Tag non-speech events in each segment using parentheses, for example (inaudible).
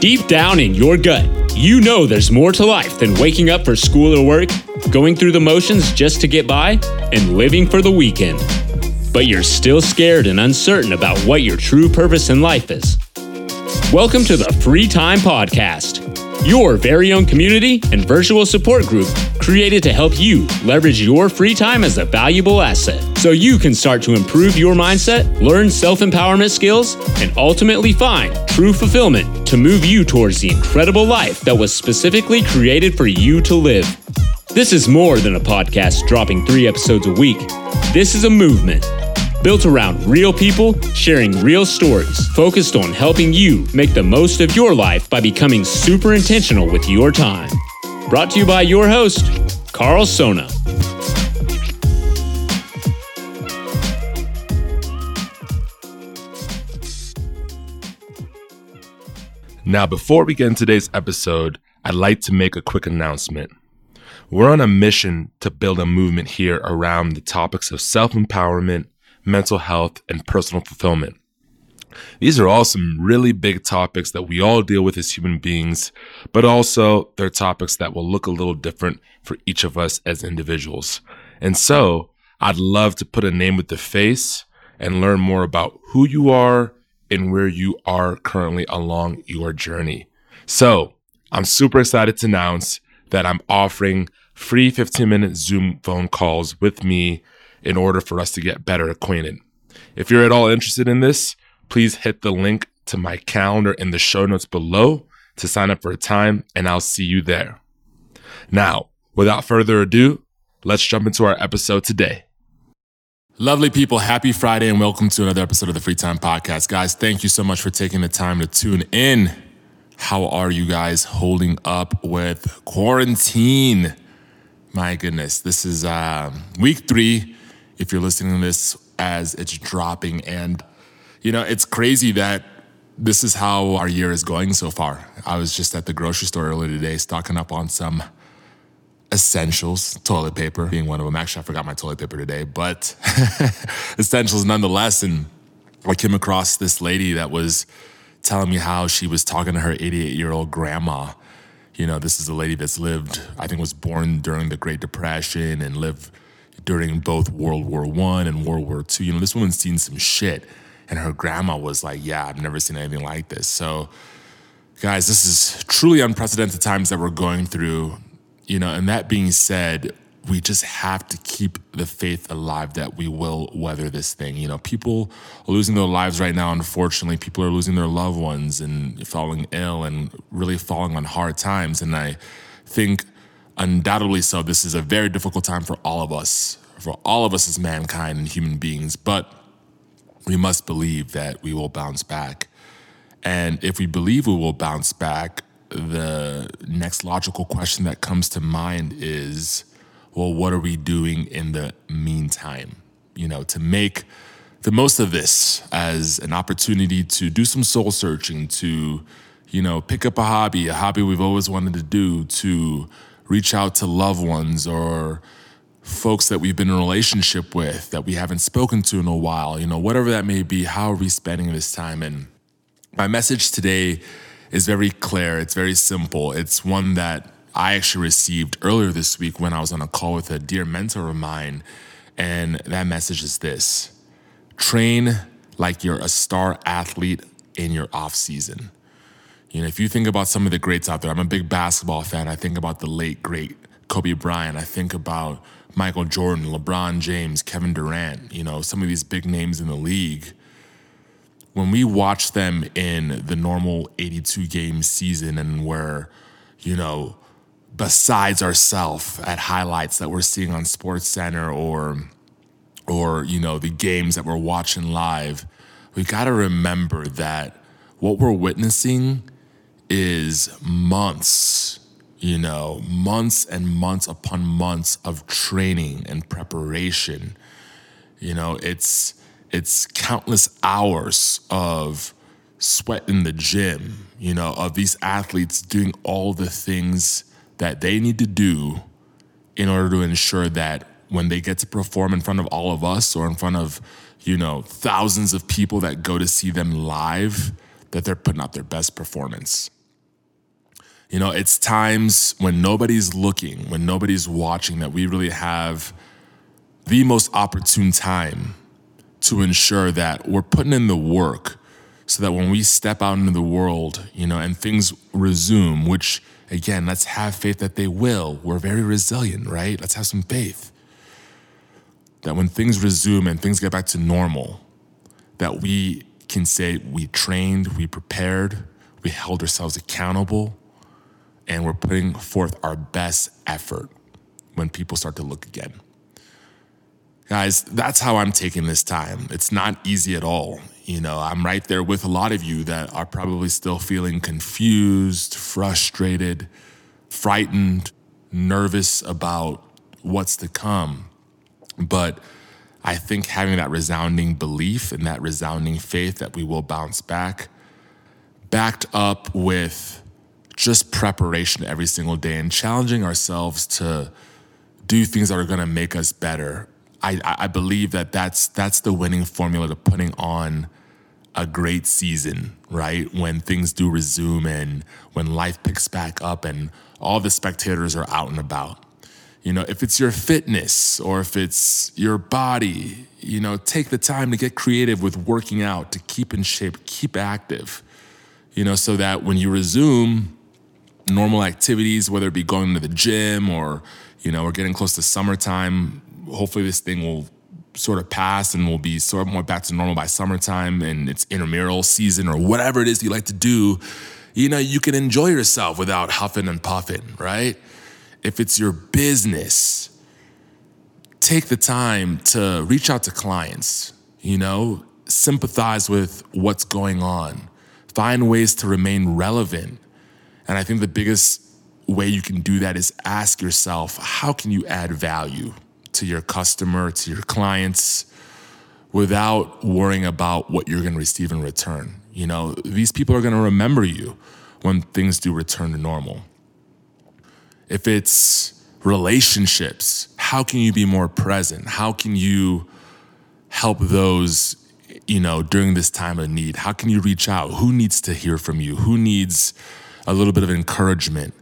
Deep down in your gut, you know there's more to life than waking up for school or work, going through the motions just to get by, and living for the weekend. But you're still scared and uncertain about what your true purpose in life is. Welcome to the Free Time Podcast, your very own community and virtual support group created to help you leverage your free time as a valuable asset so you can start to improve your mindset, learn self empowerment skills, and ultimately find true fulfillment to move you towards the incredible life that was specifically created for you to live. This is more than a podcast dropping three episodes a week. This is a movement built around real people sharing real stories, focused on helping you make the most of your life by becoming super intentional with your time. Brought to you by your host, Karl Sona. Now, before we get into today's episode, I'd like to make a quick announcement. We're on a mission to build a movement here around the topics of self empowerment, mental health, and personal fulfillment. These are all some really big topics that we all deal with as human beings, but also they're topics that will look a little different for each of us as individuals. And so I'd love to put a name with the face and learn more about who you are and where you are currently along your journey. So I'm super excited to announce that I'm offering free 15 minute Zoom phone calls with me in order for us to get better acquainted. If you're at all interested in this, please hit the link to my calendar in the show notes below to sign up for a time, and I'll see you there. Now, without further ado, let's jump into our episode today. Lovely people, happy Friday and welcome to another episode of the Free Time Podcast. Guys, thank you so much for taking the time to tune in. How are you guys holding up with quarantine? My goodness, this is uh, week three. If you're listening to this as it's dropping, and you know, it's crazy that this is how our year is going so far. I was just at the grocery store earlier today, stocking up on some essentials, toilet paper being one of them. Actually, I forgot my toilet paper today, but (laughs) essentials nonetheless. And I came across this lady that was telling me how she was talking to her 88 year old grandma. You know, this is a lady that's lived, I think was born during the Great Depression and lived during both World War One and World War Two. You know, this woman's seen some shit. And her grandma was like, Yeah, I've never seen anything like this. So, guys, this is truly unprecedented times that we're going through. You know, and that being said, we just have to keep the faith alive that we will weather this thing. You know, people are losing their lives right now. Unfortunately, people are losing their loved ones and falling ill and really falling on hard times. And I think undoubtedly so, this is a very difficult time for all of us, for all of us as mankind and human beings. But we must believe that we will bounce back. And if we believe we will bounce back, the next logical question that comes to mind is well, what are we doing in the meantime? You know, to make the most of this as an opportunity to do some soul searching, to, you know, pick up a hobby, a hobby we've always wanted to do, to reach out to loved ones or folks that we've been in a relationship with that we haven't spoken to in a while, you know, whatever that may be, how are we spending this time? And my message today is very clear. It's very simple. It's one that I actually received earlier this week when I was on a call with a dear mentor of mine. And that message is this train like you're a star athlete in your off season. You know, if you think about some of the greats out there, I'm a big basketball fan. I think about the late, great Kobe Bryant. I think about Michael Jordan, LeBron James, Kevin Durant, you know, some of these big names in the league, when we watch them in the normal 82 game season and where, you know, besides ourselves at highlights that we're seeing on Sports Center or or you know the games that we're watching live, we got to remember that what we're witnessing is months you know, months and months upon months of training and preparation. You know, it's it's countless hours of sweat in the gym, you know, of these athletes doing all the things that they need to do in order to ensure that when they get to perform in front of all of us or in front of, you know, thousands of people that go to see them live, that they're putting out their best performance. You know, it's times when nobody's looking, when nobody's watching, that we really have the most opportune time to ensure that we're putting in the work so that when we step out into the world, you know, and things resume, which again, let's have faith that they will. We're very resilient, right? Let's have some faith that when things resume and things get back to normal, that we can say we trained, we prepared, we held ourselves accountable, and we're putting forth our best effort when people start to look again. Guys, that's how I'm taking this time. It's not easy at all. You know, I'm right there with a lot of you that are probably still feeling confused, frustrated, frightened, nervous about what's to come. But I think having that resounding belief and that resounding faith that we will bounce back, backed up with just preparation every single day and challenging ourselves to do things that are going to make us better. I, I believe that that's that's the winning formula to putting on a great season, right? When things do resume and when life picks back up and all the spectators are out and about. You know, if it's your fitness or if it's your body, you know, take the time to get creative with working out, to keep in shape, keep active, you know, so that when you resume normal activities, whether it be going to the gym or, you know, we're getting close to summertime, hopefully this thing will sort of pass and we'll be sort of more back to normal by summertime and it's intramural season or whatever it is you like to do, you know, you can enjoy yourself without huffing and puffing, right? If it's your business, take the time to reach out to clients, you know, sympathize with what's going on, find ways to remain relevant. And I think the biggest way you can do that is ask yourself, how can you add value? to your customer, to your clients, without worrying about what you're going to receive in return. You know, these people are going to remember you when things do return to normal. If it's relationships, how can you be more present? How can you help those, you know, during this time of need? How can you reach out? Who needs to hear from you? Who needs a little bit of encouragement?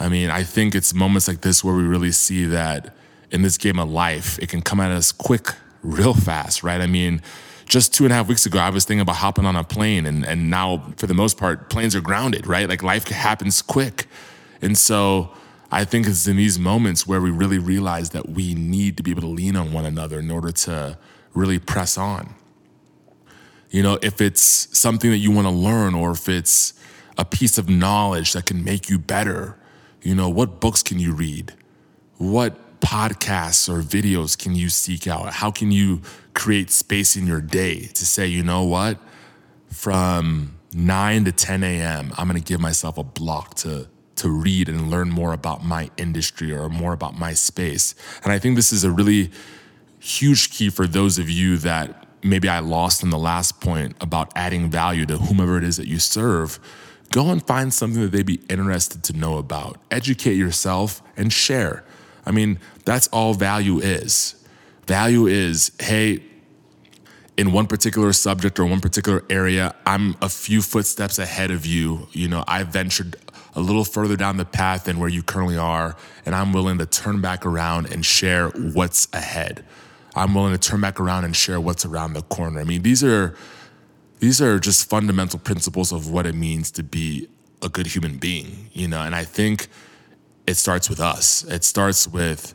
I mean, I think it's moments like this where we really see that in this game of life, it can come at us quick, (laughs) real fast, right? I mean, just two and a half weeks ago, I was thinking about hopping on a plane, and and now for the most part, planes are grounded, right? Like life happens quick, and so I think it's in these moments where we really realize that we need to be able to lean on one another in order to really press on. You know, if it's something that you want to learn, or if it's a piece of knowledge that can make you better, you know, what books can you read? What podcasts or videos can you seek out? How can you create space in your day to say, you know what, from 9 to 10 a.m., I'm going to give myself a block to to read and learn more about my industry or more about my space. And I think this is a really huge key for those of you that maybe I lost in the last point about adding value to whomever it is that you serve. Go and find something that they'd be interested to know about. Educate yourself and share. I mean, that's all value is. Value is, hey, in one particular subject or one particular area, I'm a few footsteps ahead of you. You know, I ventured a little further down the path than where you currently are, and I'm willing to turn back around and share what's ahead. I'm willing to turn back around and share what's around the corner. I mean, these are these are just fundamental principles of what it means to be a good human being, you know, and I think it starts with us. It starts with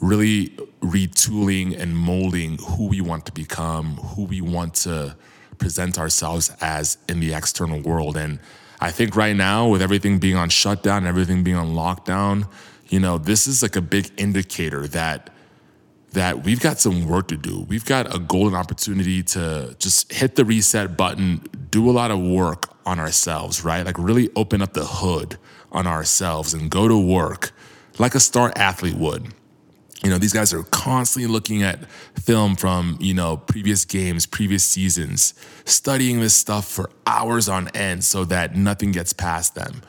really retooling and molding who we want to become, who we want to present ourselves as in the external world. And I think right now, with everything being on shutdown, everything being on lockdown, you know, this is like a big indicator that that we've got some work to do. We've got a golden opportunity to just hit the reset button, do a lot of work on ourselves, right? Like really open up the hood on ourselves and go to work like a star athlete would. You know, these guys are constantly looking at film from, you know, previous games, previous seasons, studying this stuff for hours on end so that nothing gets past them.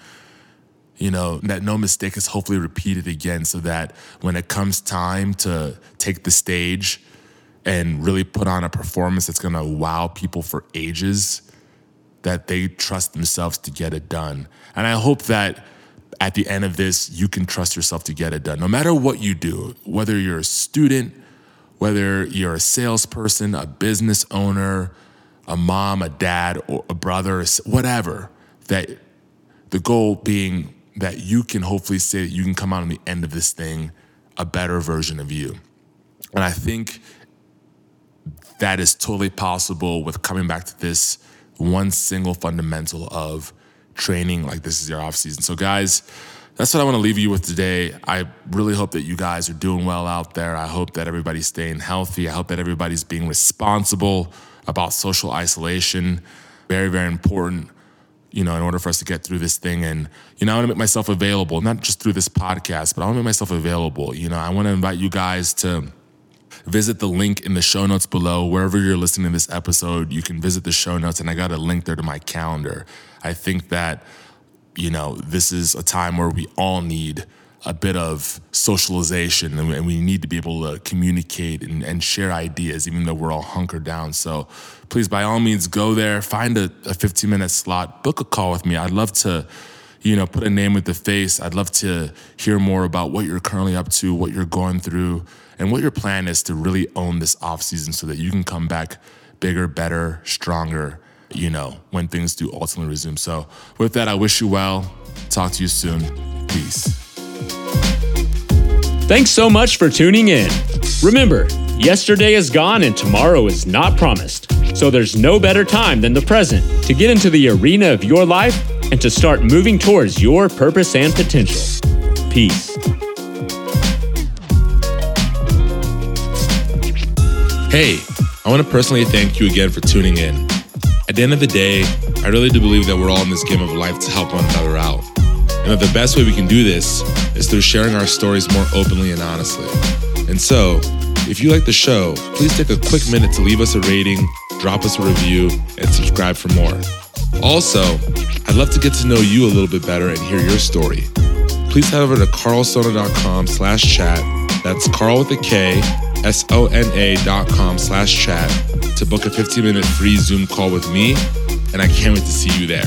You know, that no mistake is hopefully repeated again so that when it comes time to take the stage and really put on a performance that's gonna wow people for ages, that they trust themselves to get it done. And I hope that at the end of this, you can trust yourself to get it done. No matter what you do, whether you're a student, whether you're a salesperson, a business owner, a mom, a dad, or a brother, whatever, that the goal being that you can hopefully say that you can come out on the end of this thing a better version of you. And I think that is totally possible with coming back to this one single fundamental of training like this is your off season. So guys, that's what I want to leave you with today. I really hope that you guys are doing well out there. I hope that everybody's staying healthy. I hope that everybody's being responsible about social isolation. Very, very important, you know, in order for us to get through this thing. And, you know, I want to make myself available, not just through this podcast, but I want to make myself available. You know, I want to invite you guys to visit the link in the show notes below. Wherever you're listening to this episode, you can visit the show notes, and I got a link there to my calendar. I think that, you know, this is a time where we all need a bit of socialization and we need to be able to communicate and, and, share ideas, even though we're all hunkered down. So please, by all means, go there, find a, a 15 minute slot, book a call with me. I'd love to, you know, put a name with the face. I'd love to hear more about what you're currently up to, what you're going through, and what your plan is to really own this off season so that you can come back bigger, better, stronger, you know, when things do ultimately resume. So with that, I wish you well. Talk to you soon. Peace. Thanks so much for tuning in. Remember, yesterday is gone and tomorrow is not promised. So there's no better time than the present to get into the arena of your life and to start moving towards your purpose and potential. Peace. Hey, I want to personally thank you again for tuning in. At the end of the day, I really do believe that we're all in this game of life to help one another out and that the best way we can do this is through sharing our stories more openly and honestly. And so, if you like the show, please take a quick minute to leave us a rating, drop us a review, and subscribe for more. Also, I'd love to get to know you a little bit better and hear your story. Please head over to karlsona.com slash chat. That's Karl with a K, S-O-N-A dot com slash chat to book a 15 minute free Zoom call with me, and I can't wait to see you there.